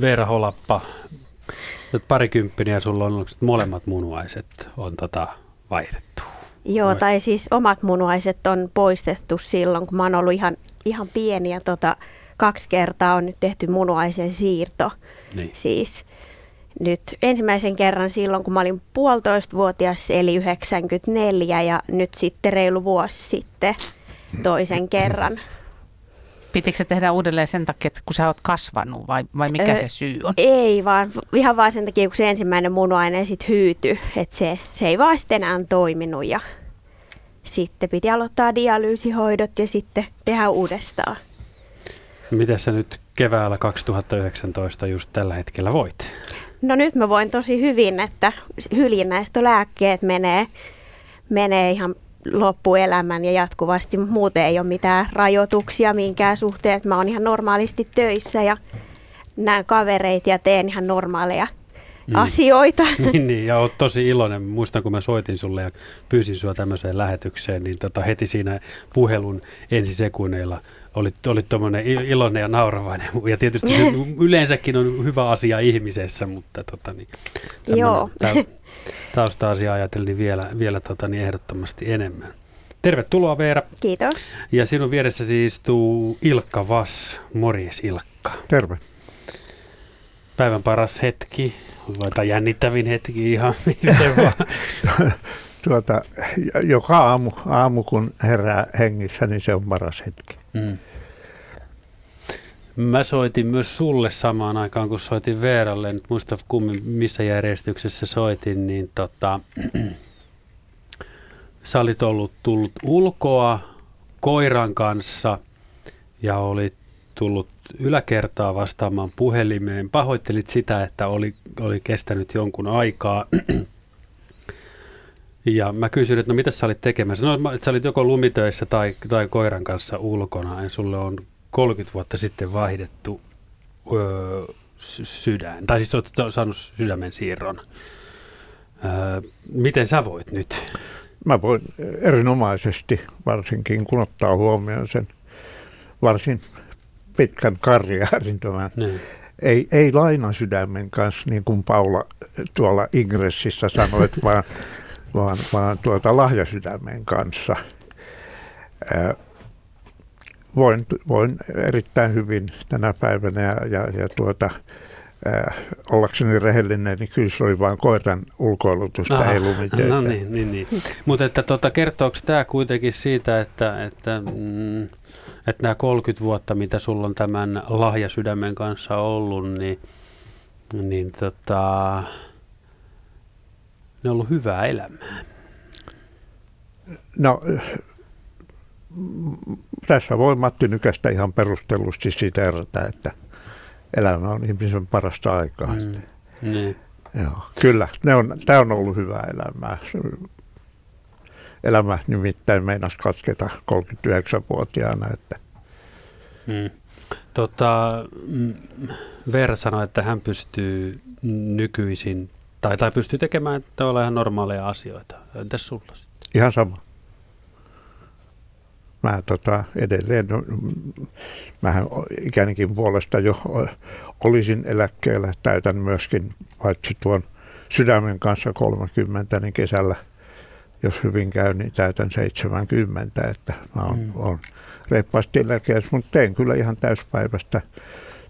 Veera Holappa, nyt parikymppinen ja sulla on onko molemmat munuaiset on tota vaihdettu. Joo, Vai- tai siis omat munuaiset on poistettu silloin, kun mä oon ollut ihan, ihan pieni ja tota, kaksi kertaa on nyt tehty munuaisen siirto. Niin. Siis nyt ensimmäisen kerran silloin, kun mä olin puolitoista vuotias, eli 94, ja nyt sitten reilu vuosi sitten toisen kerran. Pitikö se tehdä uudelleen sen takia, että kun sä oot kasvanut vai, vai mikä Ö, se syy on? Ei, vaan ihan vaan sen takia, kun se ensimmäinen munuainen sitten hyytyi, että se, se ei vaan sitten enää toiminut ja sitten piti aloittaa dialyysihoidot ja sitten tehdä uudestaan. Miten sä nyt keväällä 2019 just tällä hetkellä voit? No nyt mä voin tosi hyvin, että hyljinäistölääkkeet menee, menee ihan loppuelämän ja jatkuvasti. Muuten ei ole mitään rajoituksia minkään suhteen. että Mä oon ihan normaalisti töissä ja näen kavereita ja teen ihan normaaleja Mm. asioita. niin, niin, ja oot tosi iloinen. Muistan, kun mä soitin sulle ja pyysin sua tämmöiseen lähetykseen, niin tota, heti siinä puhelun ensisekunneilla olit, olit tuommoinen iloinen ja nauravainen. Ja tietysti se yleensäkin on hyvä asia ihmisessä, mutta tota, niin, Joo. tämmönen tau- tausta-asia ajatellen niin vielä, vielä tota, niin ehdottomasti enemmän. Tervetuloa Veera. Kiitos. Ja sinun vieressä istuu Ilkka Vass. Morjes Ilkka. Terve. Päivän paras hetki, tai jännittävin hetki ihan miten vaan. Tuota, joka aamu, aamu, kun herää hengissä, niin se on paras hetki. Mm. Mä soitin myös sulle samaan aikaan, kun soitin Veeralle. En muista kummin, missä järjestyksessä soitin, niin tota, sä olit ollut tullut ulkoa koiran kanssa ja olit tullut yläkertaa vastaamaan puhelimeen. Pahoittelit sitä, että oli, oli kestänyt jonkun aikaa. Ja mä kysyin, että no mitä sä olit tekemässä? No, että sä olit joko lumitöissä tai, tai koiran kanssa ulkona. Ja sulle on 30 vuotta sitten vaihdettu öö, sy- sydän. Tai siis olet saanut sydämen siirron. Öö, miten sä voit nyt? Mä voin erinomaisesti, varsinkin kun ottaa huomioon sen varsin pitkän karjäärin tämän. Niin. Ei, ei lainasydämen kanssa, niin kuin Paula tuolla Ingressissä sanoit, vaan, vaan, vaan tuota lahjasydämen kanssa. Ää, voin, voin erittäin hyvin tänä päivänä ja, ja, ja tuota, ää, ollakseni rehellinen, niin kyllä se oli vain koiran ulkoilutusta, Aha, ei lumitöitä. No niin, niin, niin. Mutta että tota, kertooko tämä kuitenkin siitä, että, että, mm, että nämä 30 vuotta, mitä sulla on tämän lahjasydämen kanssa ollut, niin, niin tota, ne on ollut hyvää elämää. No, tässä voi Matti Nykästä ihan perustellusti siteerata, että elämä on ihmisen parasta aikaa. Mm. Niin. Joo, kyllä, ne on, tämä on ollut hyvää elämää. Elämä nimittäin meinas katketa 39-vuotiaana, että Mm. Tota, mm, Veera sanoi, että hän pystyy nykyisin, tai, tai pystyy tekemään tavallaan ihan normaaleja asioita. Entäs sulla sitten? ihan sama. Mä tota, edelleen, no, mähän ikänikin puolesta jo olisin eläkkeellä, täytän myöskin paitsi tuon sydämen kanssa 30, niin kesällä, jos hyvin käy, niin täytän 70, että mä oon, Mm. mm. on reippaasti eläkeessä, mutta teen kyllä ihan täyspäiväistä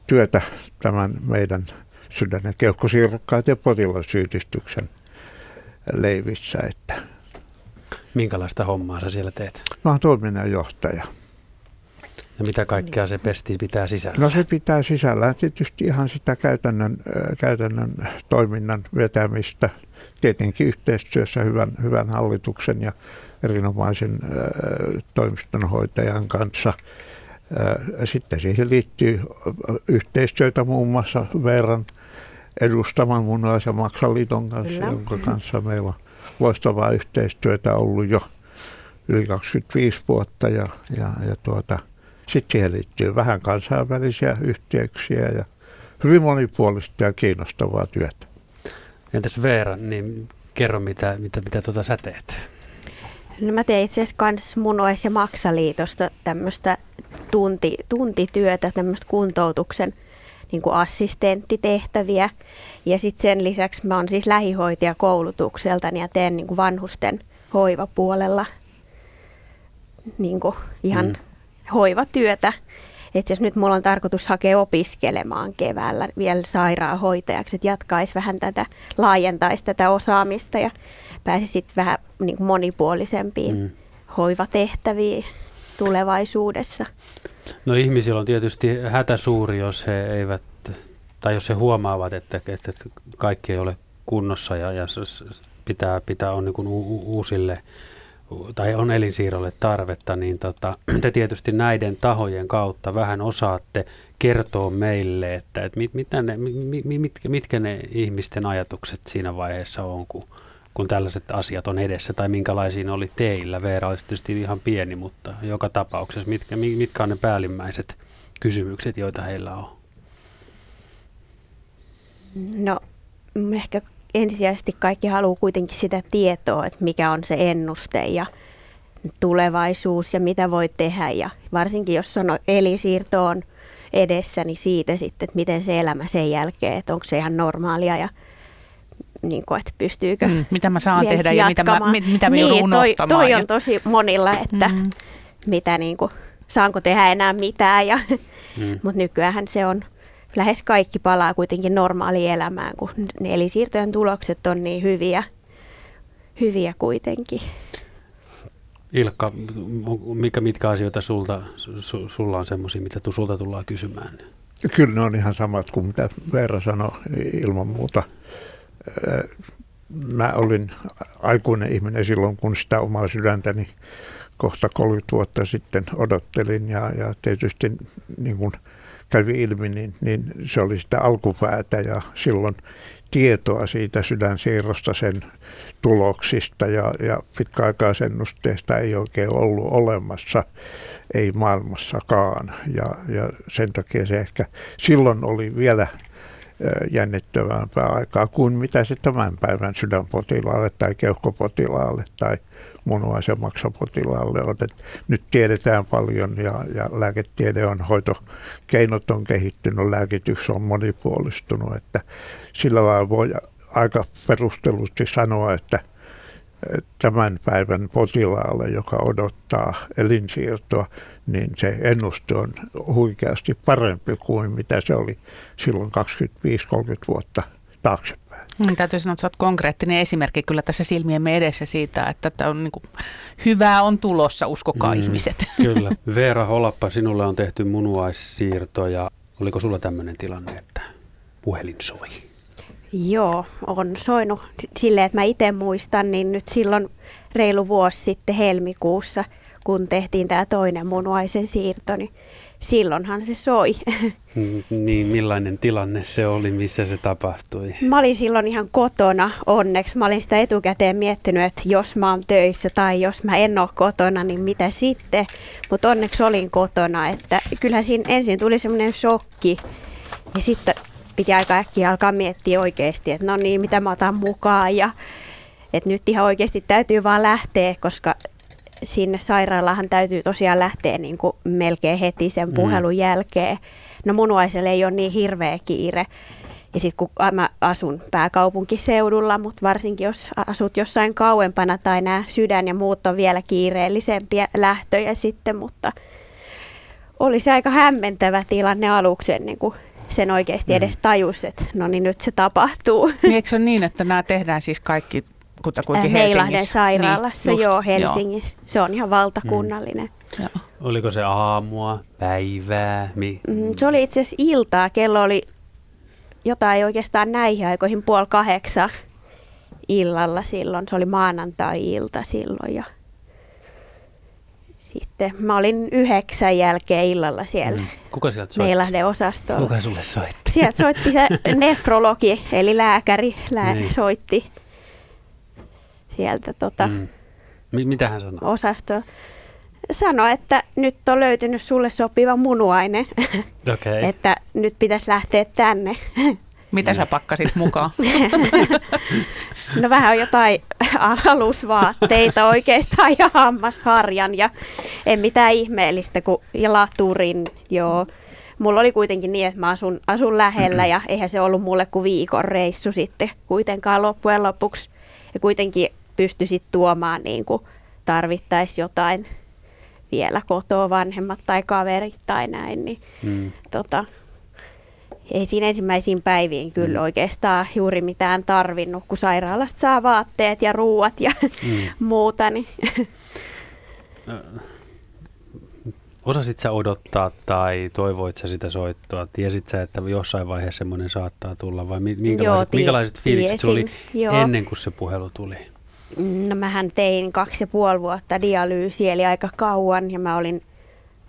työtä tämän meidän sydän- ja keuhkosiirrokkaat ja potilasyhdistyksen leivissä, että Minkälaista hommaa sä siellä teet? Mä oon toiminnanjohtaja. Ja mitä kaikkea se pesti pitää sisällä? No se pitää sisällään tietysti ihan sitä käytännön, käytännön toiminnan vetämistä, tietenkin yhteistyössä hyvän, hyvän hallituksen ja erinomaisen äh, toimistonhoitajan kanssa. Äh, sitten siihen liittyy yhteistyötä muun muassa Veeran edustaman ja Maksaliiton kanssa, Kyllä. jonka kanssa meillä on loistavaa yhteistyötä ollut jo yli 25 vuotta ja, ja, ja tuota, sitten siihen liittyy vähän kansainvälisiä yhteyksiä ja hyvin monipuolista ja kiinnostavaa työtä. Entäs Veera, niin kerro mitä, mitä, mitä tota sä teet? No mä teen itse asiassa kans Munuais- ja Maksaliitosta tämmöistä tunti, tuntityötä, tämmöistä kuntoutuksen niin kuin assistenttitehtäviä. Ja sitten sen lisäksi mä oon siis lähihoitaja koulutukseltani ja teen niin kuin vanhusten hoivapuolella niin kuin ihan mm. hoivatyötä. Et jos nyt mulla on tarkoitus hakea opiskelemaan keväällä vielä sairaanhoitajaksi, että jatkaisi vähän tätä, laajentaisi tätä osaamista ja pääsisi sitten vähän niin kuin monipuolisempiin mm. hoivatehtäviin tulevaisuudessa. No ihmisillä on tietysti hätä suuri, jos he eivät, tai jos he huomaavat, että, että kaikki ei ole kunnossa ja, ja pitää, pitää on niin kuin uusille tai on elinsiirrolle tarvetta, niin tota, te tietysti näiden tahojen kautta vähän osaatte kertoa meille, että, että mit, mitä ne, mit, mitkä ne ihmisten ajatukset siinä vaiheessa on, kun, kun tällaiset asiat on edessä, tai minkälaisia oli teillä. Veera olisi tietysti ihan pieni, mutta joka tapauksessa, mitkä, mitkä on ne päällimmäiset kysymykset, joita heillä on? No ehkä ensisijaisesti kaikki haluaa kuitenkin sitä tietoa, että mikä on se ennuste ja tulevaisuus ja mitä voi tehdä. Ja varsinkin jos on elisiirto on edessä, niin siitä sitten, että miten se elämä sen jälkeen, että onko se ihan normaalia ja niin kuin, että pystyykö mm, Mitä mä saan tehdä ja mitä mä, mitä mä niin, joudun toi, toi on tosi monilla, että mm. mitä niin kuin, saanko tehdä enää mitään. Ja, mm. Mutta nykyään se on lähes kaikki palaa kuitenkin normaaliin elämään, kun elisiirtojen tulokset on niin hyviä, hyviä kuitenkin. Ilkka, mikä, mitkä asioita sulta, su, sulla on semmoisia, mitä sulta tullaan kysymään? Kyllä ne on ihan samat kuin mitä Veera sanoi ilman muuta. Mä olin aikuinen ihminen silloin, kun sitä omaa sydäntäni kohta 30 vuotta sitten odottelin ja, ja tietysti niin kuin – kävi ilmi, niin, niin se oli sitä alkupäätä ja silloin tietoa siitä sydänsiirrosta, sen tuloksista ja, ja pitkäaikaisennusteesta ei oikein ollut olemassa, ei maailmassakaan. Ja, ja sen takia se ehkä silloin oli vielä jännittävämpää aikaa kuin mitä se tämän päivän sydänpotilaalle tai keuhkopotilaalle tai munuaisen maksapotilaalle on. Et nyt tiedetään paljon ja, ja lääketiede on, hoitokeinot on kehittynyt, lääkitys on monipuolistunut, että sillä lailla voi aika perustellusti sanoa, että tämän päivän potilaalle, joka odottaa elinsiirtoa, niin se ennuste on huikeasti parempi kuin mitä se oli silloin 25-30 vuotta taaksepäin. Mm, täytyy sanoa, että olet konkreettinen esimerkki kyllä tässä silmiemme edessä siitä, että tämä on niin kuin, hyvää on tulossa, uskokaa mm, ihmiset. Kyllä. Veera Holappa, sinulle on tehty munuaissiirto ja oliko sulla tämmöinen tilanne, että puhelin soi? Joo, on soinut silleen, että mä itse muistan, niin nyt silloin reilu vuosi sitten helmikuussa, kun tehtiin tämä toinen munuaisen siirto, niin silloinhan se soi. Niin, millainen tilanne se oli, missä se tapahtui? Mä olin silloin ihan kotona onneksi. Mä olin sitä etukäteen miettinyt, että jos mä oon töissä tai jos mä en ole kotona, niin mitä sitten. Mutta onneksi olin kotona. Että kyllähän siinä ensin tuli semmoinen shokki ja sitten piti aika äkkiä alkaa miettiä oikeasti, että no niin, mitä mä otan mukaan ja että nyt ihan oikeasti täytyy vaan lähteä, koska sinne sairaalahan täytyy tosiaan lähteä niin kuin melkein heti sen mm. puhelun mm. jälkeen. No munuaiselle ei ole niin hirveä kiire. Ja sitten kun mä asun pääkaupunkiseudulla, mutta varsinkin jos asut jossain kauempana tai nämä sydän ja muut on vielä kiireellisempiä lähtöjä sitten, mutta oli se aika hämmentävä tilanne aluksi ennen kuin sen oikeasti edes mm. tajus, että no niin nyt se tapahtuu. Niin eikö se ole niin, että nämä tehdään siis kaikki kutakuinkin äh, Helsingissä. sairaalassa, niin, joo, Helsingissä. Joo. Se on ihan valtakunnallinen. Mm. Joo. Oliko se aamua, päivää? Mi- mm, se oli itse asiassa iltaa. Kello oli jotain oikeastaan näihin aikoihin puoli kahdeksan illalla silloin. Se oli maanantai-ilta silloin ja sitten mä olin yhdeksän jälkeen illalla siellä. Mm. Kuka sieltä soitti? Meilahden osastolla. Kuka sulle soitti? Sieltä soitti se nefrologi, eli lääkäri lää- niin. soitti sieltä tota, mm. Mitä hän sanoi? Osasto. Sanoi, että nyt on löytynyt sulle sopiva munuaine, okay. että nyt pitäisi lähteä tänne. Mitä sä pakkasit mukaan? no vähän jotain alusvaatteita oikeastaan ja hammasharjan ja en mitään ihmeellistä kuin ja laturin, joo. mulla oli kuitenkin niin, että mä asun, asun lähellä ja eihän se ollut mulle kuin viikon reissu sitten kuitenkaan loppujen lopuksi. Ja kuitenkin pystyisit tuomaan niin kuin tarvittaisi jotain vielä kotoa vanhemmat tai kaverit tai näin, niin mm. tota, ei siinä ensimmäisiin päiviin kyllä mm. oikeastaan juuri mitään tarvinnut, kun sairaalasta saa vaatteet ja ruuat ja mm. muuta. Niin. Osasit sä odottaa tai toivoit sä sitä soittoa? Tiesit sä, että jossain vaiheessa semmoinen saattaa tulla vai minkälaiset, Joo, tii- minkälaiset fiilikset tiesin. oli Joo. ennen kuin se puhelu tuli? No mähän tein kaksi ja puoli vuotta dialyysiä, eli aika kauan, ja mä olin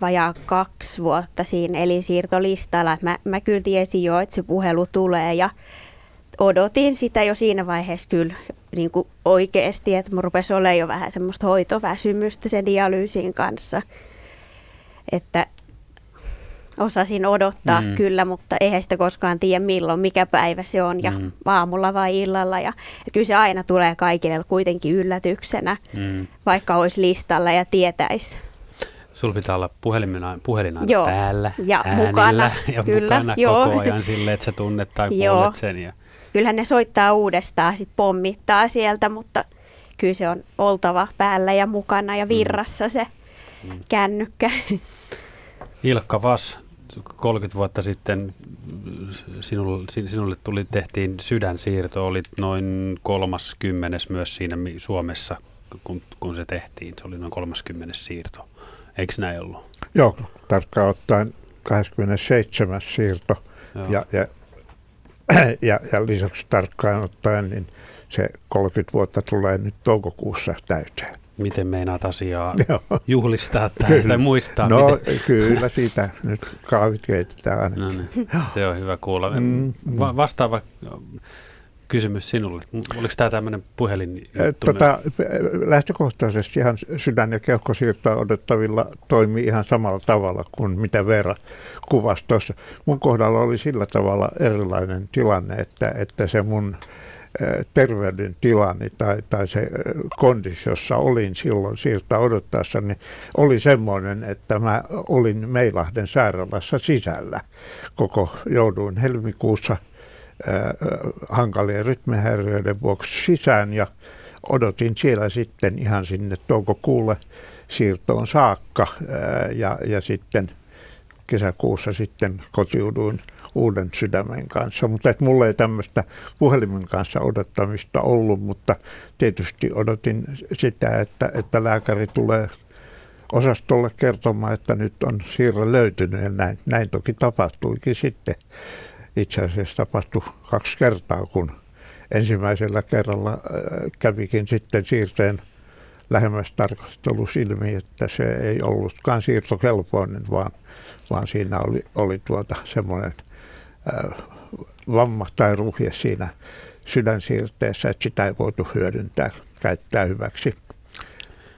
vajaa kaksi vuotta siinä elinsiirtolistalla. Mä, mä kyllä tiesin jo, että se puhelu tulee, ja odotin sitä jo siinä vaiheessa kyllä niin kuin oikeasti, että mun rupesi olemaan jo vähän semmoista hoitoväsymystä sen dialyysin kanssa. Että osasin odottaa mm. kyllä, mutta eihän sitä koskaan tiedä milloin, mikä päivä se on ja mm. aamulla vai illalla. Ja, ja kyllä se aina tulee kaikille kuitenkin yllätyksenä, mm. vaikka olisi listalla ja tietäisi. Sulla pitää olla puhelina, puhelina joo. päällä, ja mukana, ja kyllä, mukana joo. koko ajan silleen, että sä tunnet tai kuulet sen. Ja... Kyllähän ne soittaa uudestaan, sit pommittaa sieltä, mutta kyllä se on oltava päällä ja mukana ja mm. virrassa se mm. kännykkä. Ilkka Vas, 30 vuotta sitten sinulle, sinulle tuli, tehtiin sydänsiirto, olit noin 30 myös siinä Suomessa, kun, kun se tehtiin. Se oli noin 30 siirto. Eikö näin ollut? Joo, tarkkaan ottaen 27. siirto. Ja, ja, ja, ja lisäksi tarkkaan ottaen niin se 30 vuotta tulee nyt toukokuussa täyteen. Miten meinaat asiaa juhlistaa tai, tai muistaa? No miten? kyllä siitä nyt kaavit keitetään. No niin, se on hyvä kuulla. Mm, mm. Va- vastaava kysymys sinulle. Oliko tämä tämmöinen puhelin? Tota, lähtökohtaisesti ihan sydän- ja keuhkosiirtoa odottavilla toimii ihan samalla tavalla kuin mitä Veera kuvasi tuossa. Mun kohdalla oli sillä tavalla erilainen tilanne, että, että se mun terveydentilani tai, tai se kondis, jossa olin silloin siirtää odottaessa, niin oli semmoinen, että mä olin Meilahden sairaalassa sisällä. Koko jouduin helmikuussa – hankalien rytmihäiriöiden vuoksi sisään ja odotin siellä sitten ihan sinne toukokuulle siirtoon saakka ja, ja sitten kesäkuussa sitten kotiuduin uuden sydämen kanssa. Mutta et mulla ei tämmöistä puhelimen kanssa odottamista ollut, mutta tietysti odotin sitä, että, että lääkäri tulee osastolle kertomaan, että nyt on siirre löytynyt ja näin, näin toki tapahtuikin sitten itse asiassa tapahtui kaksi kertaa, kun ensimmäisellä kerralla äh, kävikin sitten siirteen lähemmäs tarkastelus ilmi, että se ei ollutkaan siirtokelpoinen, vaan, vaan siinä oli, oli tuota semmoinen vamma tai ruhje siinä sydänsiirteessä, että sitä ei voitu hyödyntää, käyttää hyväksi.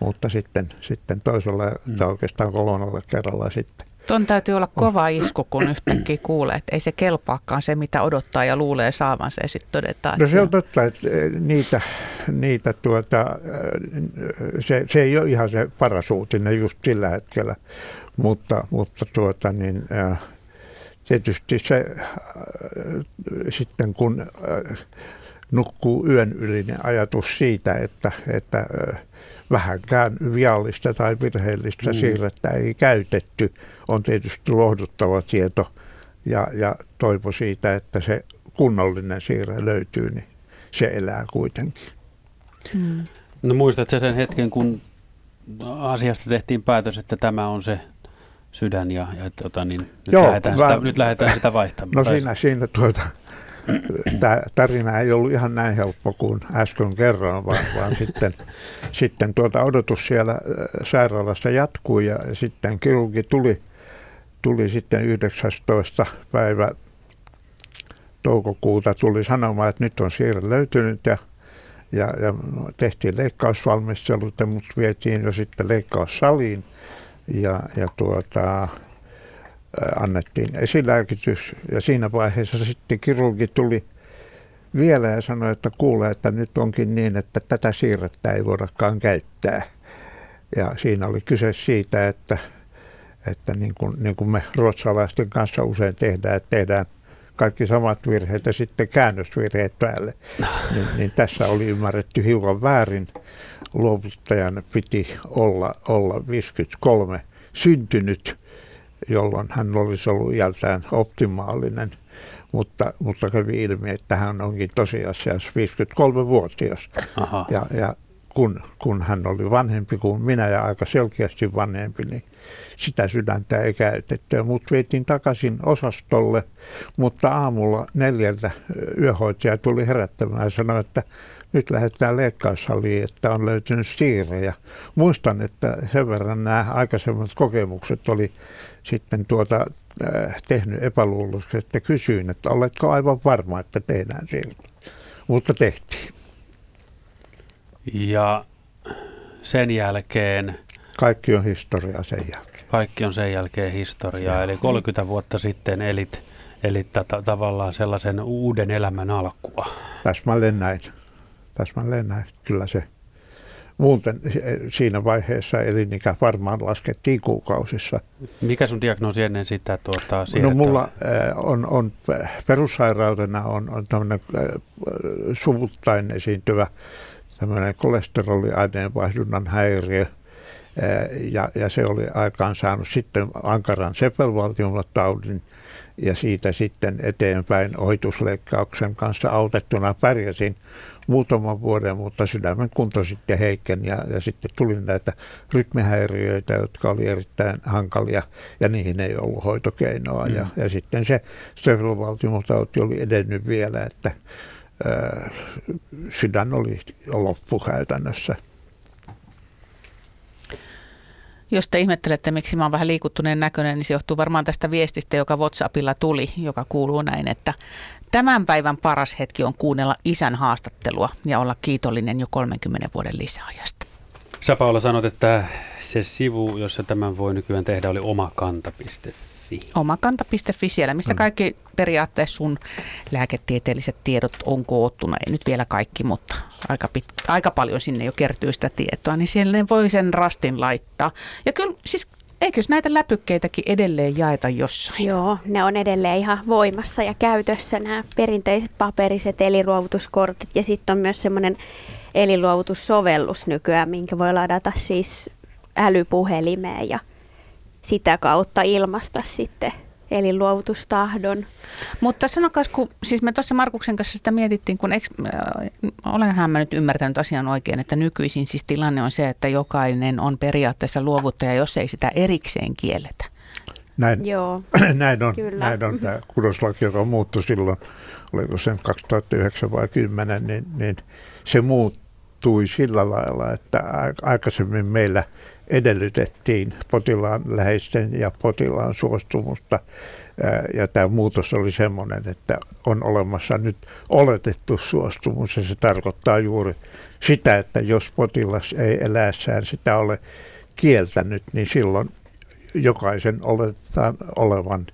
Mutta sitten, sitten toisella mm. tai oikeastaan kolmannella kerralla sitten Tuon täytyy olla kova isku, kun yhtäkkiä kuulee, että ei se kelpaakaan se, mitä odottaa ja luulee saavansa ja sitten todetaan. No se on totta, että eh, niitä, niitä tuota, eh, se, se ei ole ihan se paras uutinen just sillä hetkellä, mutta, mutta tuota niin, tietysti se sitten kun nukkuu yön yli, niin ajatus siitä, että, että vähänkään viallista tai virheellistä mm. siirrettä ei käytetty, on tietysti lohduttava tieto ja, ja toivo siitä, että se kunnollinen siirre löytyy, niin se elää kuitenkin. Mm. No muistatko sen hetken, kun asiasta tehtiin päätös, että tämä on se sydän ja, ja tota, niin, nyt, Joo, lähdetään mä, sitä, nyt lähdetään sitä vaihtamaan. No siinä, siinä tuota, tämä tarina ei ollut ihan näin helppo kuin äsken kerran, vaan, vaan sitten, sitten tuota odotus siellä äh, sairaalassa jatkui ja sitten kirurgi tuli, tuli sitten 19. päivä toukokuuta tuli sanomaan, että nyt on siirre löytynyt ja, ja, ja tehtiin leikkausvalmistelut ja mut vietiin jo sitten leikkaussaliin ja, ja tuota, annettiin esilääkitys ja siinä vaiheessa sitten kirurgi tuli vielä ja sanoi, että kuulee, että nyt onkin niin, että tätä siirrettä ei voidakaan käyttää. Ja siinä oli kyse siitä, että, että niin kuin, niin kuin me ruotsalaisten kanssa usein tehdään, että tehdään kaikki samat virheet ja sitten käännösvirheet päälle. Niin, niin tässä oli ymmärretty hiukan väärin. Luovuttajan piti olla, olla 53 syntynyt, jolloin hän olisi ollut jältään optimaalinen. Mutta, mutta kävi ilmi, että hän onkin tosiasiassa 53-vuotias. Aha. Ja, ja kun, kun hän oli vanhempi kuin minä ja aika selkeästi vanhempi, niin sitä sydäntä ei käytetty. Mut vietiin takaisin osastolle, mutta aamulla neljältä yöhoitaja tuli herättämään ja sanoi, että nyt lähdetään leikkaussaliin, että on löytynyt siire. Ja muistan, että sen verran nämä aikaisemmat kokemukset oli sitten tuota, äh, tehnyt epäluuloisesti, että kysyin, että oletko aivan varma, että tehdään siirto. Mutta tehtiin. Ja sen jälkeen... Kaikki on historiaa sen jälkeen. Kaikki on sen jälkeen historiaa. Eli 30 vuotta sitten elit, elit t- tavallaan sellaisen uuden elämän alkua. Täsmälleen näin. Täsmälleen näin. Kyllä se muuten siinä vaiheessa elinikä varmaan laskettiin kuukausissa. Mikä sun diagnoosi ennen sitä tuota, No mulla äh, on, on perussairautena on, on tämmöinen äh, suvuttain esiintyvä tämmöinen kolesteroliaineenvaihdunnan häiriö, äh, ja, ja se oli aikaan saanut sitten ankaran sepelvaltimotaudin, ja siitä sitten eteenpäin ohitusleikkauksen kanssa autettuna pärjäsin muutaman vuoden, mutta sydämen kunto sitten heikkeni ja, ja sitten tuli näitä rytmihäiriöitä, jotka oli erittäin hankalia ja niihin ei ollut hoitokeinoa. Mm. Ja, ja sitten se sterovaltimotauti oli edennyt vielä, että ää, sydän oli loppu käytännössä. Jos te ihmettelette, miksi mä oon vähän liikuttuneen näköinen, niin se johtuu varmaan tästä viestistä, joka WhatsAppilla tuli, joka kuuluu näin, että Tämän päivän paras hetki on kuunnella isän haastattelua ja olla kiitollinen jo 30 vuoden lisäajasta. Sä Paula sanot, että se sivu, jossa tämän voi nykyään tehdä, oli omakanta.fi. Omakanta.fi siellä, mistä mm. kaikki periaatteessa sun lääketieteelliset tiedot on koottuna. Ei nyt vielä kaikki, mutta aika, pit, aika paljon sinne jo kertyy sitä tietoa, niin siellä voi sen rastin laittaa. Ja kyllä siis Eikös näitä läpykkeitäkin edelleen jaeta jossain? Joo, ne on edelleen ihan voimassa ja käytössä nämä perinteiset paperiset eliluovutuskortit ja sitten on myös semmoinen eliluovutussovellus nykyään, minkä voi ladata siis älypuhelimeen ja sitä kautta ilmasta sitten eli luovutustahdon. Mutta sanokas, kun siis me tuossa Markuksen kanssa sitä mietittiin, kun eks, äh, olenhan mä nyt ymmärtänyt asian oikein, että nykyisin siis tilanne on se, että jokainen on periaatteessa luovuttaja, jos ei sitä erikseen kielletä. Näin, Joo, näin on, Kyllä. näin on tämä kudoslaki, joka muuttui silloin, oliko sen 2009 vai 2010, niin, niin se muuttui sillä lailla, että aikaisemmin meillä – edellytettiin potilaan läheisten ja potilaan suostumusta. Ja tämä muutos oli sellainen, että on olemassa nyt oletettu suostumus ja se tarkoittaa juuri sitä, että jos potilas ei eläessään sitä ole kieltänyt, niin silloin jokaisen oletetaan olevan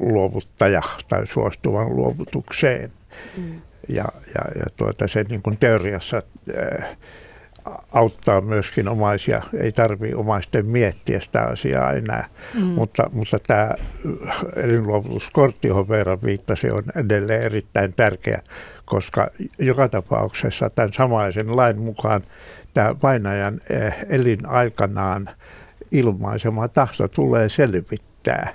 luovuttaja tai suostuvan luovutukseen. Mm. Ja, ja, ja tuota, se niin kuin teoriassa auttaa myöskin omaisia. Ei tarvitse omaisten miettiä sitä asiaa enää. Mm. Mutta, mutta tämä elinluovutuskortti, johon Veera viittasi, on edelleen erittäin tärkeä, koska joka tapauksessa tämän samaisen lain mukaan tämä painajan eh, elinaikanaan ilmaisema tahto tulee selvittää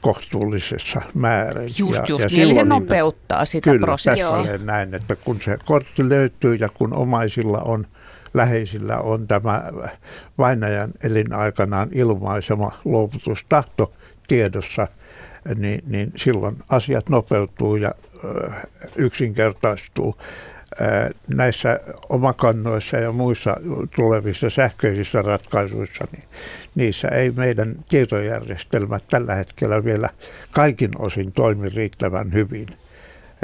kohtuullisessa määrin. Just, ja, just, ja niin, eli se nopeuttaa sitä kyllä, prosessia. Kyllä, näin, että kun se kortti löytyy ja kun omaisilla on läheisillä on tämä vainajan elinaikanaan ilmaisema luovutustahto tiedossa, niin, niin silloin asiat nopeutuu ja yksinkertaistuu. Näissä omakannoissa ja muissa tulevissa sähköisissä ratkaisuissa, niin niissä ei meidän tietojärjestelmät tällä hetkellä vielä kaikin osin toimi riittävän hyvin.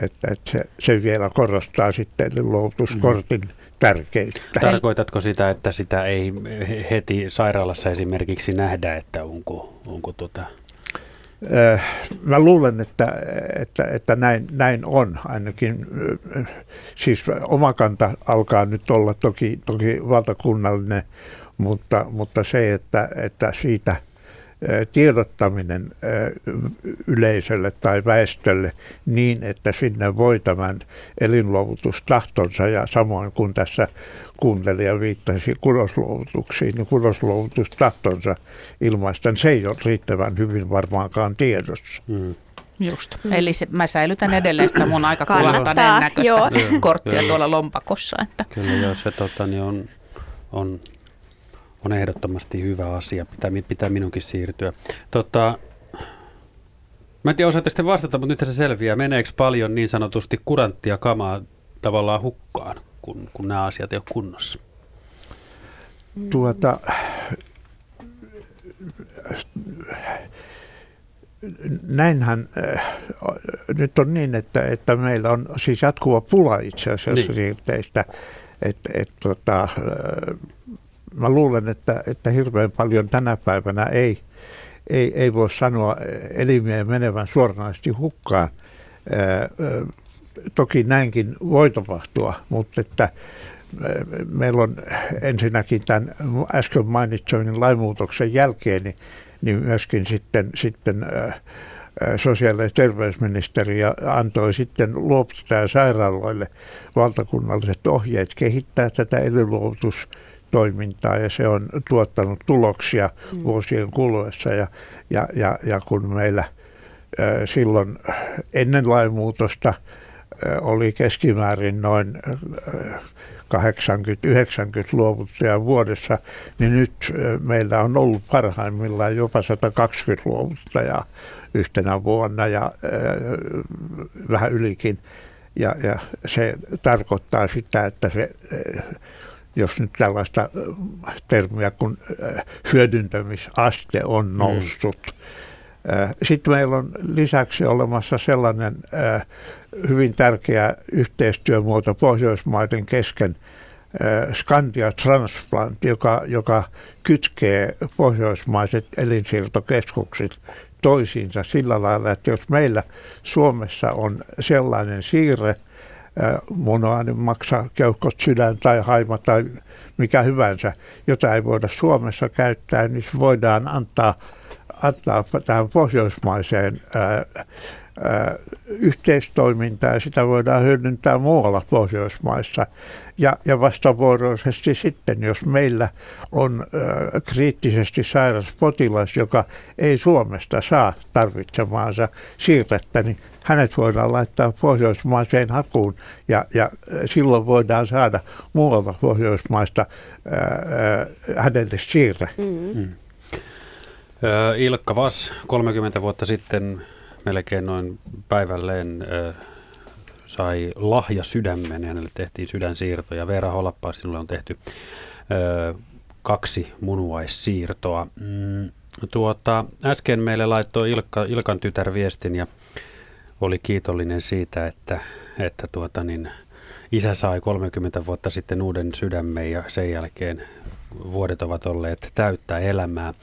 Että, että se, se vielä korostaa sitten luovutuskortin mm tärkeitä. Tarkoitatko sitä, että sitä ei heti sairaalassa esimerkiksi nähdä, että onko, onko tota... Äh, mä luulen, että, että, että näin, näin on ainakin. Äh, siis omakanta alkaa nyt olla toki, toki valtakunnallinen, mutta, mutta se, että, että siitä tiedottaminen yleisölle tai väestölle niin, että sinne voi tämän elinluovutustahtonsa ja samoin kuin tässä kuuntelija viittasi kudosluovutuksiin, niin kudosluovutustahtonsa ilmaista, se ei ole riittävän hyvin varmaankaan tiedossa. Mm. Just. Mm. Eli se, mä säilytän edelleen sitä mun aika kulattaneen näköistä joo. korttia tuolla lompakossa. Että. Kyllä joo, se tota, niin on, on, on ehdottomasti hyvä asia. Pitää, pitää minunkin siirtyä. Tota, mä en tiedä, osaatte sitten vastata, mutta nyt se selviää. Meneekö paljon niin sanotusti kuranttia kamaa tavallaan hukkaan, kun, kun nämä asiat ei ole kunnossa? Tuota, näinhän äh, nyt on niin, että, että meillä on siis jatkuva pula itse asiassa niin. siirteistä. Et, et, tota, mä luulen, että, että hirveän paljon tänä päivänä ei, ei, ei voi sanoa elimiä menevän suoranaisesti hukkaan. Toki näinkin voi tapahtua, mutta että meillä on ensinnäkin tämän äsken mainitsemani lainmuutoksen jälkeen, niin niin myöskin sitten, sitten sosiaali- ja terveysministeriö antoi sitten luovuttaa sairaaloille valtakunnalliset ohjeet kehittää tätä elinluovutustoimintaa ja se on tuottanut tuloksia mm. vuosien kuluessa ja, ja, ja, ja kun meillä silloin ennen lainmuutosta oli keskimäärin noin 80-90 luovuttajaa vuodessa, niin nyt meillä on ollut parhaimmillaan jopa 120 luovuttajaa yhtenä vuonna ja äh, vähän ylikin. Ja, ja se tarkoittaa sitä, että se, jos nyt tällaista termiä kuin hyödyntämisaste on mm. noussut. Mm. Sitten meillä on lisäksi olemassa sellainen hyvin tärkeä yhteistyömuoto Pohjoismaiden kesken, Scandia Transplant, joka, joka kytkee pohjoismaiset elinsiirtokeskukset toisiinsa sillä lailla, että jos meillä Suomessa on sellainen siirre, monoaani maksa keuhkot, sydän tai haima tai mikä hyvänsä, jota ei voida Suomessa käyttää, niin se voidaan antaa, antaa tähän pohjoismaiseen ää, yhteistoimintaa ja sitä voidaan hyödyntää muualla Pohjoismaissa. Ja, ja vastavuoroisesti sitten, jos meillä on ö, kriittisesti sairas potilas, joka ei Suomesta saa tarvitsemaansa siirrettä, niin hänet voidaan laittaa pohjoismaiseen hakuun ja, ja silloin voidaan saada muualta Pohjoismaista ö, ö, hänelle siirre. Mm. Mm. Ilkka Vas, 30 vuotta sitten melkein noin päivälleen äh, sai lahja sydämen, hänelle tehtiin sydänsiirto ja Veera Holappa, sinulle on tehty äh, kaksi munuaissiirtoa. Mm, tuota, äsken meille laittoi Ilkka, Ilkan tytär viestin ja oli kiitollinen siitä, että, että tuota niin, isä sai 30 vuotta sitten uuden sydämen ja sen jälkeen vuodet ovat olleet täyttää elämää.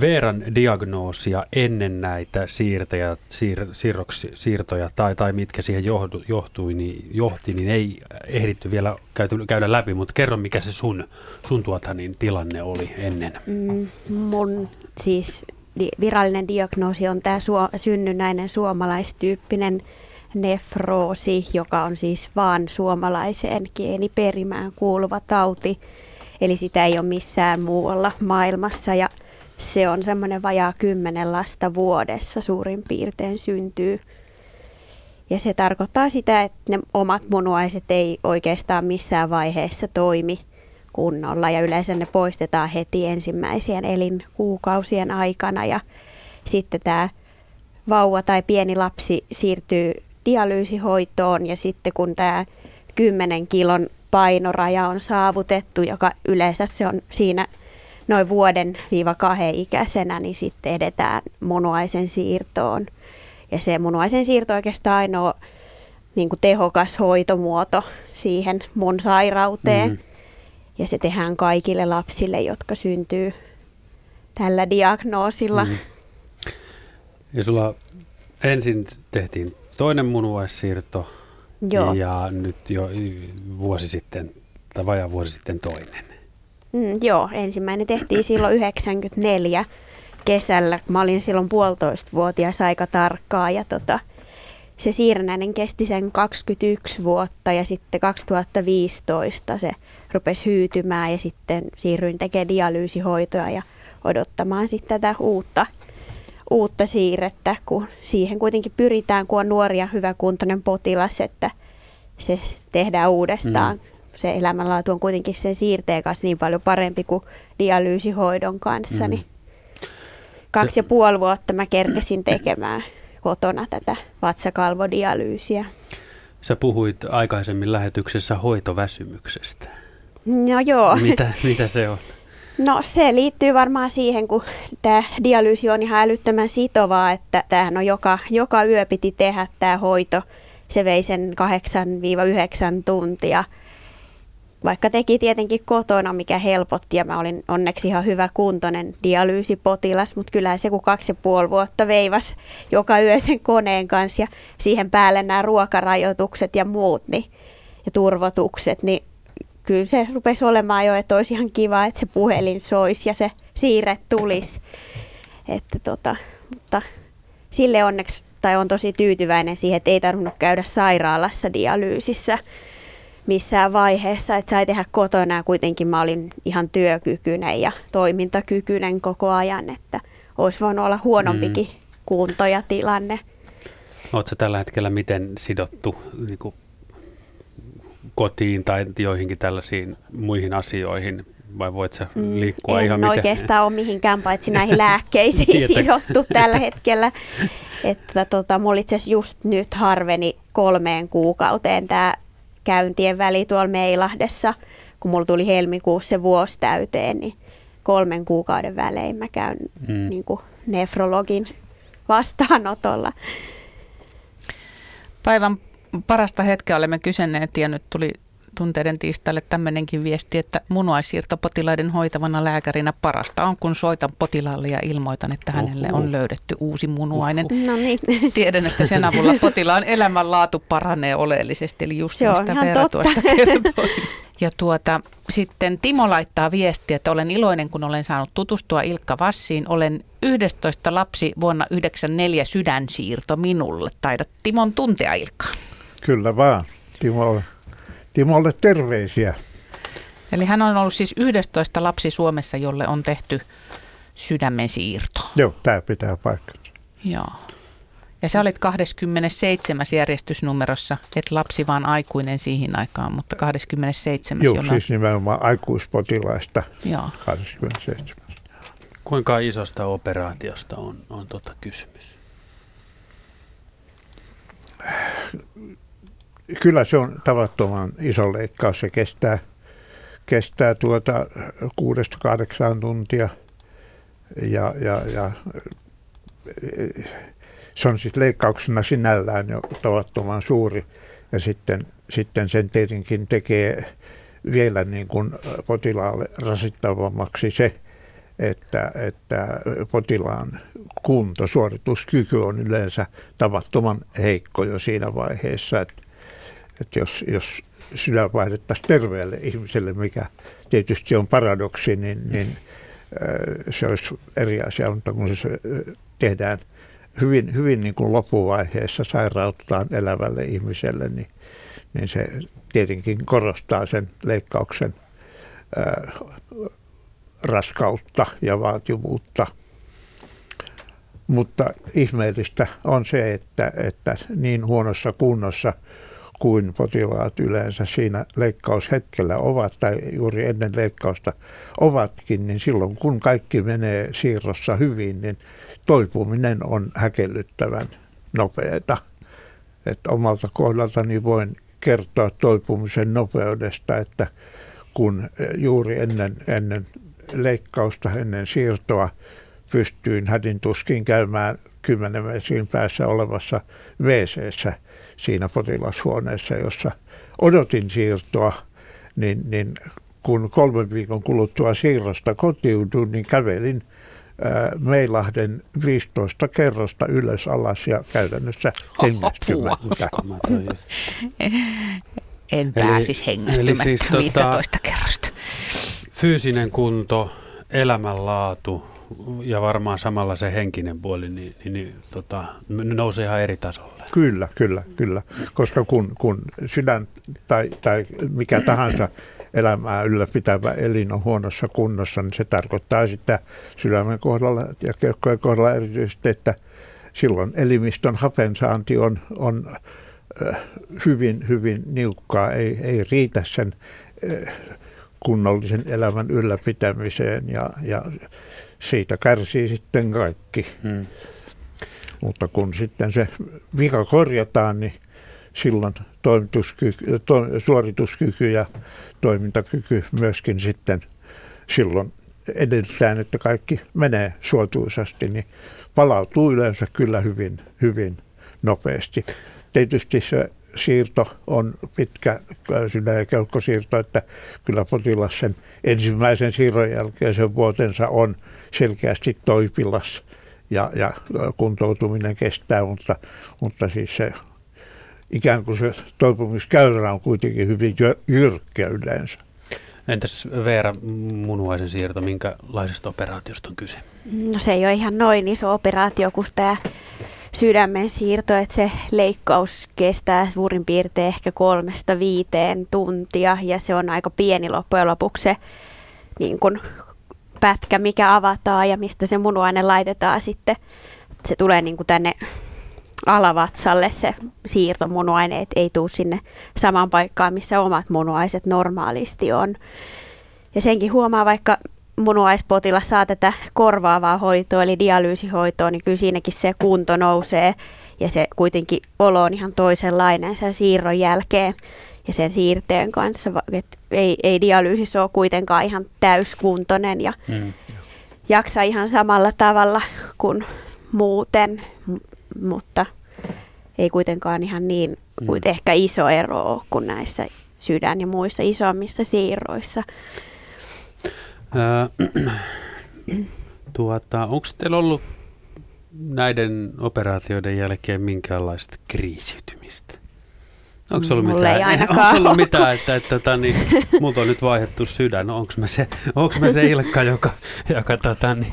Veeran diagnoosia ennen näitä siirtoja, siir, siirroksi, siirtoja tai, tai mitkä siihen johdu, johtui, niin, johti, niin ei ehditty vielä käyty, käydä läpi, mutta kerro mikä se sun, sun tuota, niin, tilanne oli ennen. Mm, mun siis virallinen diagnoosi on tämä suo, synnynnäinen suomalaistyyppinen nefroosi, joka on siis vaan suomalaiseen geeniperimään kuuluva tauti. Eli sitä ei ole missään muualla maailmassa ja se on semmoinen vajaa kymmenen lasta vuodessa suurin piirtein syntyy. Ja se tarkoittaa sitä, että ne omat munuaiset ei oikeastaan missään vaiheessa toimi kunnolla ja yleensä ne poistetaan heti ensimmäisien elinkuukausien aikana ja sitten tämä vauva tai pieni lapsi siirtyy dialyysihoitoon ja sitten kun tämä 10 kilon painoraja on saavutettu, joka yleensä se on siinä noin vuoden viiva kahden ikäisenä, niin sitten edetään munuaisen siirtoon. Ja se munuaisen siirto on oikeastaan ainoa niin kuin tehokas hoitomuoto siihen mun sairauteen. Mm. Ja se tehdään kaikille lapsille, jotka syntyy tällä diagnoosilla. Mm. Ja sulla ensin tehtiin toinen munuaissiirto Joo. ja nyt jo vuosi sitten, tai vajaa vuosi sitten toinen. Mm, joo, ensimmäinen tehtiin silloin 94 kesällä. Mä olin silloin puolitoista vuotias aika tarkkaa ja tota, se siirrännäinen kesti sen 21 vuotta ja sitten 2015 se rupesi hyytymään ja sitten siirryin tekemään dialyysihoitoa ja odottamaan sitten tätä uutta, uutta siirrettä, kun siihen kuitenkin pyritään, kun on nuori ja hyväkuntoinen potilas, että se tehdään uudestaan. Mm. Se elämänlaatu on kuitenkin sen siirteen kanssa niin paljon parempi kuin dialyysihoidon kanssa, mm. niin kaksi se... ja puoli vuotta mä kerkesin tekemään kotona tätä vatsakalvodialyysiä. Sä puhuit aikaisemmin lähetyksessä hoitoväsymyksestä. No joo. Mitä, mitä se on? No se liittyy varmaan siihen, kun tämä dialyysi on ihan älyttömän sitovaa, että tämähän on joka, joka yö piti tehdä tämä hoito. Se vei sen 8-9 tuntia vaikka teki tietenkin kotona, mikä helpotti ja mä olin onneksi ihan hyvä kuntoinen dialyysipotilas, mutta kyllä se kun kaksi ja puoli vuotta veivas joka yö sen koneen kanssa ja siihen päälle nämä ruokarajoitukset ja muut niin, ja turvotukset, niin kyllä se rupesi olemaan jo, että olisi ihan kiva, että se puhelin soisi ja se siirre tulisi. Että tota, mutta sille onneksi, tai on tosi tyytyväinen siihen, että ei tarvinnut käydä sairaalassa dialyysissä missään vaiheessa, että sai tehdä kotona ja kuitenkin mä olin ihan työkykyinen ja toimintakykyinen koko ajan, että olisi voinut olla huonompikin mm. kunto ja tilanne. Oletko tällä hetkellä miten sidottu niin kuin kotiin tai joihinkin tällaisiin muihin asioihin, vai voit sä mm, liikkua en ihan miten? oikeastaan ole mihinkään paitsi näihin lääkkeisiin niin, sidottu tällä hetkellä. Että tota, mulla itse just nyt harveni kolmeen kuukauteen tämä käyntien väli tuolla Meilahdessa, kun mulla tuli helmikuussa se vuosi täyteen, niin kolmen kuukauden välein mä käyn mm. niin kuin nefrologin vastaanotolla. Päivän parasta hetkeä olemme kysyneet ja nyt tuli tunteiden tiistaille tämmöinenkin viesti, että munuaissiirtopotilaiden hoitavana lääkärinä parasta on, kun soitan potilaalle ja ilmoitan, että hänelle on löydetty uusi munuainen. No niin. Tiedän, että sen avulla potilaan elämänlaatu paranee oleellisesti, eli just Se mistä Veera tuosta kertoi. Ja tuota, sitten Timo laittaa viestiä, että olen iloinen, kun olen saanut tutustua Ilkka Vassiin. Olen 11 lapsi vuonna 94 sydänsiirto minulle. Taidat Timon tuntea Ilkka. Kyllä vaan. Timo Timolle terveisiä. Eli hän on ollut siis 11 lapsi Suomessa, jolle on tehty sydämen siirto. Joo, tämä pitää paikkansa. Joo. Ja sä olit 27. järjestysnumerossa, et lapsi vaan aikuinen siihen aikaan, mutta 27. Joo, siis nimenomaan aikuispotilaista Joo. 27. Kuinka isosta operaatiosta on, on tota kysymys? Kyllä se on tavattoman iso leikkaus. Se kestää, kestää tuota kuudesta kahdeksaan tuntia ja, ja, ja se on siis leikkauksena sinällään jo tavattoman suuri ja sitten, sitten sen tietenkin tekee vielä niin kuin potilaalle rasittavammaksi se, että, että potilaan kunto, suorituskyky on yleensä tavattoman heikko jo siinä vaiheessa, että että jos, jos sydän vaihdettaisiin terveelle ihmiselle, mikä tietysti on paradoksi, niin, niin se olisi eri asia, mutta kun se tehdään hyvin, hyvin niin kuin loppuvaiheessa sairauttaan elävälle ihmiselle, niin, niin se tietenkin korostaa sen leikkauksen ää, raskautta ja vaativuutta. Mutta ihmeellistä on se, että, että niin huonossa kunnossa – kuin potilaat yleensä siinä leikkaushetkellä ovat tai juuri ennen leikkausta ovatkin, niin silloin kun kaikki menee siirrossa hyvin, niin toipuminen on häkellyttävän nopeata. Että omalta kohdaltani voin kertoa toipumisen nopeudesta, että kun juuri ennen, ennen leikkausta, ennen siirtoa pystyin hädin tuskin käymään kymmenen metrin päässä olevassa wc siinä potilashuoneessa, jossa odotin siirtoa, niin, niin kun kolmen viikon kuluttua siirrosta kotiuduin, niin kävelin Meilahden 15 kerrosta ylös alas ja käytännössä hengästymättä. En pääsisi hengästymättä siis 15 tota, kerrosta. Fyysinen kunto, elämänlaatu, ja varmaan samalla se henkinen puoli niin, niin, niin tota, nousee ihan eri tasolle. Kyllä, kyllä, kyllä. Koska kun, kun sydän tai, tai mikä tahansa elämää ylläpitävä elin on huonossa kunnossa, niin se tarkoittaa sitä sydämen kohdalla ja keuhkojen kohdalla erityisesti, että silloin elimistön hapensaanti on, on hyvin, hyvin niukkaa, ei, ei riitä sen kunnollisen elämän ylläpitämiseen ja, ja siitä kärsii sitten kaikki. Hmm. Mutta kun sitten se vika korjataan, niin silloin toimituskyky, to, suorituskyky ja toimintakyky myöskin sitten silloin edellytetään, että kaikki menee suotuisasti, niin palautuu yleensä kyllä hyvin, hyvin nopeasti. Tietysti se siirto on pitkä sydän- ja keuhkosiirto, että kyllä potilas sen ensimmäisen siirron jälkeisen vuotensa on selkeästi toipilas ja, ja kuntoutuminen kestää, mutta, mutta siis se ikään kuin se toipumiskäyrä on kuitenkin hyvin jyrkkä yleensä. Entäs Veera, munuaisen siirto, minkälaisesta operaatiosta on kyse? No se ei ole ihan noin iso operaatio kuin tämä sydämen siirto, että se leikkaus kestää suurin piirtein ehkä kolmesta viiteen tuntia ja se on aika pieni loppujen lopuksi se niin kun, pätkä, mikä avataan ja mistä se munuaine laitetaan sitten. Se tulee niin kuin tänne alavatsalle se siirtomunuaine, että ei tule sinne samaan paikkaan, missä omat munuaiset normaalisti on. Ja senkin huomaa, vaikka munuaispotilas saa tätä korvaavaa hoitoa, eli dialyysihoitoa, niin kyllä siinäkin se kunto nousee ja se kuitenkin olo on ihan toisenlainen sen siirron jälkeen ja sen siirteen kanssa. Et ei, ei dialyysissä ole kuitenkaan ihan täyskuntoinen ja mm. jaksa ihan samalla tavalla kuin muuten, m- mutta ei kuitenkaan ihan niin mm. ehkä iso ero ole kuin näissä sydän- ja muissa isommissa siirroissa. Tuota, onko teillä ollut näiden operaatioiden jälkeen minkäänlaista kriisiytymistä? Onko ollut Mulle mitään, onko ollut mitään että, että, että niin, multa on nyt vaihdettu sydän, onko mä se, onko mä se Ilkka, joka, joka tota, niin,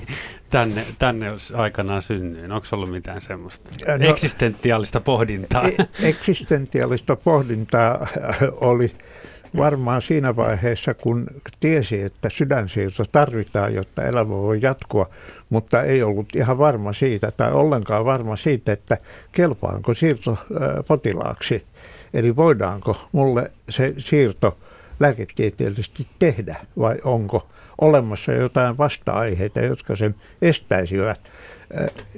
tänne, tänne aikanaan synnyin? Onko ollut mitään semmoista no, eksistentiaalista pohdintaa? E- eksistentiaalista pohdintaa oli varmaan siinä vaiheessa, kun tiesi, että sydänsiirto tarvitaan, jotta elämä voi jatkua, mutta ei ollut ihan varma siitä tai ollenkaan varma siitä, että kelpaanko siirto potilaaksi. Eli voidaanko mulle se siirto lääketieteellisesti tehdä vai onko olemassa jotain vasta-aiheita, jotka sen estäisivät,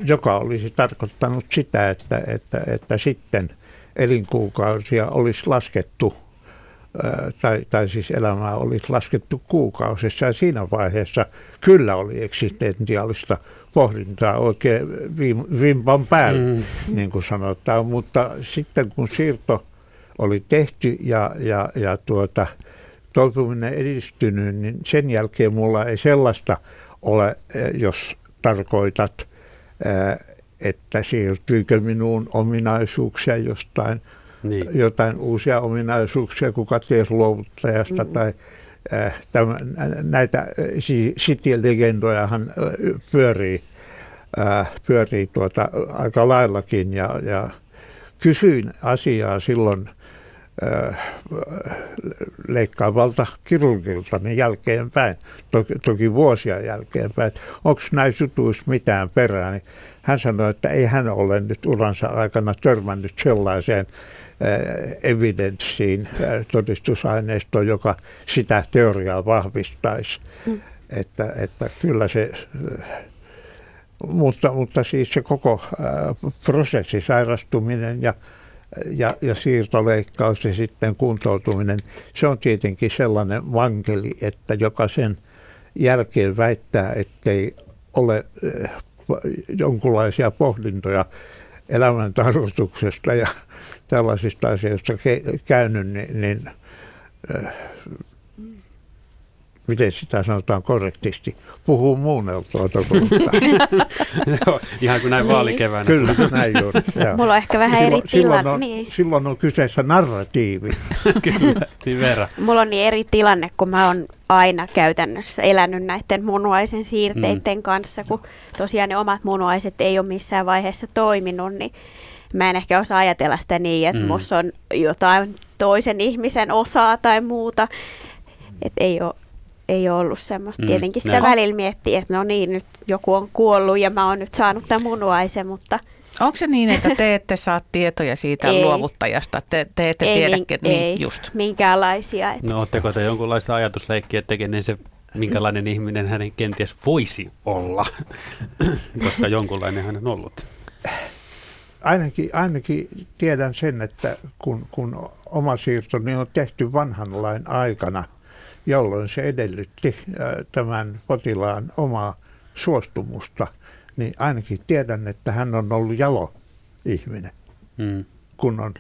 joka olisi tarkoittanut sitä, että, että, että sitten elinkuukausia olisi laskettu tai, tai siis elämää olisi laskettu kuukausissa ja siinä vaiheessa kyllä oli eksistentiaalista pohdintaa oikein vimpan päällä, mm. niin kuin sanotaan, mutta sitten kun siirto oli tehty ja, ja, ja tuota, toipuminen edistynyt, niin sen jälkeen mulla ei sellaista ole, jos tarkoitat, että siirtyykö minuun ominaisuuksia jostain – niin. jotain uusia ominaisuuksia, kuka ties luovuttajasta mm. tai äh, tämän, näitä äh, sitielegendojahan äh, pyörii, äh, pyörii tuota, aika laillakin ja, ja kysyin asiaa silloin äh, leikkaavalta kirurgilta niin jälkeenpäin, toki, toki vuosia jälkeenpäin, onko näissä jutuissa mitään perää, niin hän sanoi, että ei hän ole nyt uransa aikana törmännyt sellaiseen evidenssiin, todistusaineistoon, joka sitä teoriaa vahvistaisi. Mm. Että, että kyllä se, mutta, mutta siis se koko prosessi, sairastuminen ja, ja, ja siirtoleikkaus ja sitten kuntoutuminen, se on tietenkin sellainen vankeli, että joka sen jälkeen väittää, ettei ole jonkunlaisia pohdintoja elämän tarkoituksesta ja tällaisista asioista käynyt, niin, niin miten sitä sanotaan korrektisti, puhuu muunneltua totuutta. Joo, ihan kuin näin vaalikeväänä. Kyllä, näin juuri. joo. Mulla on ehkä vähän eri silloin, silloin, tilanne. on, Niin. silloin on kyseessä narratiivi. Kyllä, niin Veera. Mulla on niin eri tilanne, kun mä oon aina käytännössä elänyt näiden munuaisen siirteiden mm. kanssa, kun tosiaan ne omat munuaiset ei ole missään vaiheessa toiminut, niin mä en ehkä osaa ajatella sitä niin, että Mm. musta on jotain toisen ihmisen osaa tai muuta. Että ei ole, ei ole ollut semmoista. Mm. Tietenkin sitä ne- välillä miettii, että no niin, nyt joku on kuollut ja mä oon nyt saanut tämän munuaisen, mutta Onko se niin, että te ette saa tietoja siitä Ei. luovuttajasta? Te, te ette ei, tiedä, niin ei just. minkäänlaisia. Et No ootteko te jonkunlaista ajatusleikkiä tekenen se, minkälainen ihminen hänen kenties voisi olla, koska jonkunlainen hän on ollut. Ainakin, ainakin tiedän sen, että kun, kun oma siirto niin on tehty vanhan lain aikana, jolloin se edellytti tämän potilaan omaa suostumusta, niin ainakin tiedän, että hän on ollut jalo ihminen, Mm. kun on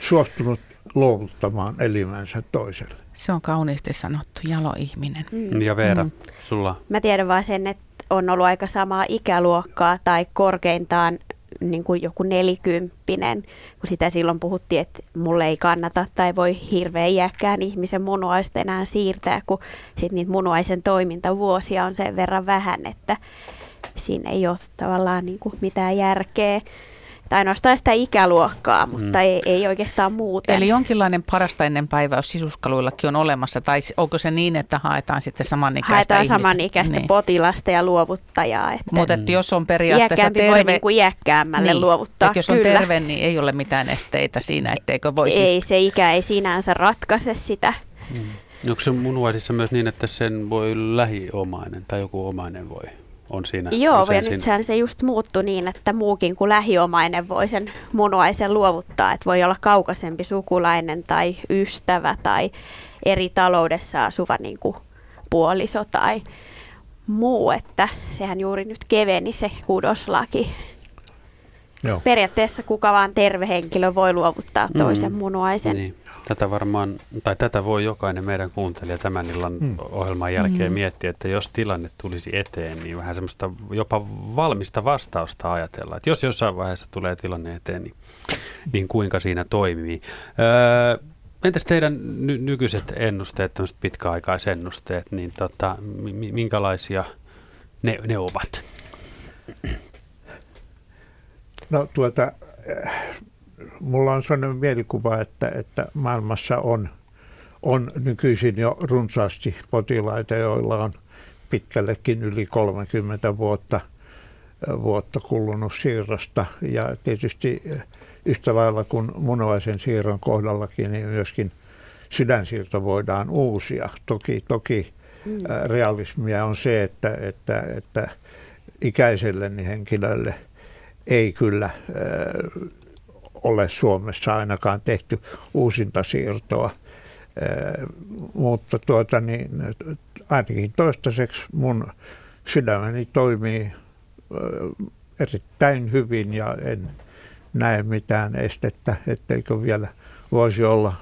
suostunut luovuttamaan elimensä toiselle. Se on kauniisti sanottu, jalo ihminen. mm. Ja Veera, Mm. sulla Mä tiedän vaan sen, että on ollut aika samaa ikäluokkaa tai korkeintaan niin kuin joku nelikymppinen, kun sitä silloin puhuttiin, että mulle ei kannata tai voi hirveän iäkkään ihmisen munuaista enää siirtää, kun sit niitä munuaisen toimintavuosia on sen verran vähän, että siinä ei ole tavallaan niin kuin mitään järkeä. Tai ainoastaan sitä ikäluokkaa, mutta Mm. ei, ei oikeastaan muuten. Eli jonkinlainen parasta ennen päiväys sisuskaluillakin on olemassa, tai onko se niin, että haetaan sitten samanikäistä Haetaan ihmistä? samanikäistä niin. potilasta ja luovuttajaa. Että Mutta että jos on periaatteessa iäkkäämpi voi terve, niin kuin iäkkäämmälle luovuttaa. että jos on kyllä. terve, niin ei ole mitään esteitä siinä, etteikö voisi. Ei, se ikä ei sinänsä ratkaise sitä. Onko se munuaisissa myös niin, että sen voi lähiomainen tai joku omainen voi, on siinä Joo, ja nyt siinä? sehän se just muuttui niin, että muukin kuin lähiomainen voi sen munuaisen luovuttaa. Että voi olla kaukaisempi sukulainen tai ystävä tai eri taloudessa asuva niin kuin puoliso tai muu. Että sehän juuri nyt keveni se kudoslaki. Joo. Periaatteessa kuka vaan terve henkilö voi luovuttaa toisen Mm. munuaisen. Niin. Tätä varmaan, tai tätä voi jokainen meidän kuuntelija tämän illan Mm. ohjelman jälkeen Mm. miettiä, että jos tilanne tulisi eteen, niin vähän semmoista jopa valmista vastausta ajatella. Että jos jossain vaiheessa tulee tilanne eteen, niin, niin kuinka siinä toimii. Öö, entäs teidän ny- nykyiset ennusteet, tämmöiset pitkäaikaisennusteet, niin tota, mi- minkälaisia ne, ne ovat? No tuota, äh, mulla on sellainen mielikuva, että, että maailmassa on, on nykyisin jo runsaasti potilaita, joilla on pitkällekin yli 30 vuotta, vuotta kulunut siirrosta. Ja tietysti yhtä lailla kuin munuaisen siirron kohdallakin, niin myöskin sydänsiirto voidaan uusia. Toki, toki Mm. realismia on se, että, että, että ikäiselle niin henkilölle ei kyllä ole Suomessa ainakaan tehty uusintasiirtoa. Äh, mutta tuota, niin, ainakin toistaiseksi mun sydämeni toimii erittäin hyvin ja en näe mitään estettä, etteikö vielä voisi olla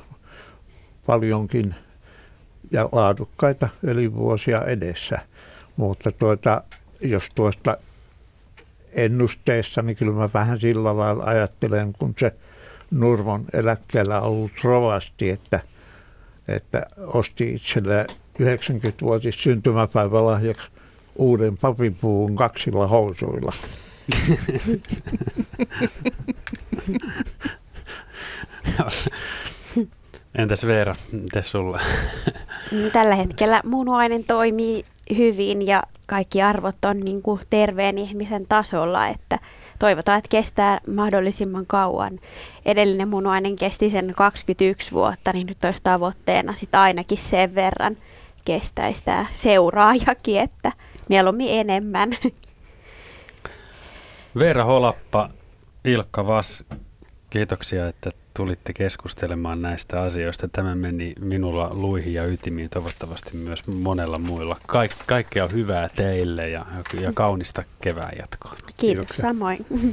paljonkin ja laadukkaita elinvuosia edessä. Mutta tuota, jos tuosta ennusteessa, niin kyllä mä vähän sillä lailla ajattelen, kun se Nurmon eläkkeellä ollut rovasti, että, että osti itselleen 90-vuotis syntymäpäivälahjaksi uuden papipuun kaksilla housuilla. Entäs Veera, miten sulla? Tällä hetkellä munuainen toimii hyvin ja kaikki arvot on niin kuin terveen ihmisen tasolla, että toivotaan, että kestää mahdollisimman kauan. Edellinen munuainen kesti sen 21 vuotta, niin nyt olisi tavoitteena sit ainakin sen verran kestäisi tämä seuraajakin, että mieluummin enemmän. Veera Holappa, Ilkka Vas, kiitoksia, että tulitte keskustelemaan näistä asioista. Tämä meni minulla luihin ja ytimiin, toivottavasti myös monella muilla. Kaik- kaikkea hyvää teille ja, ja kaunista kevään jatkoa. Kiitos Kiitoksia. samoin.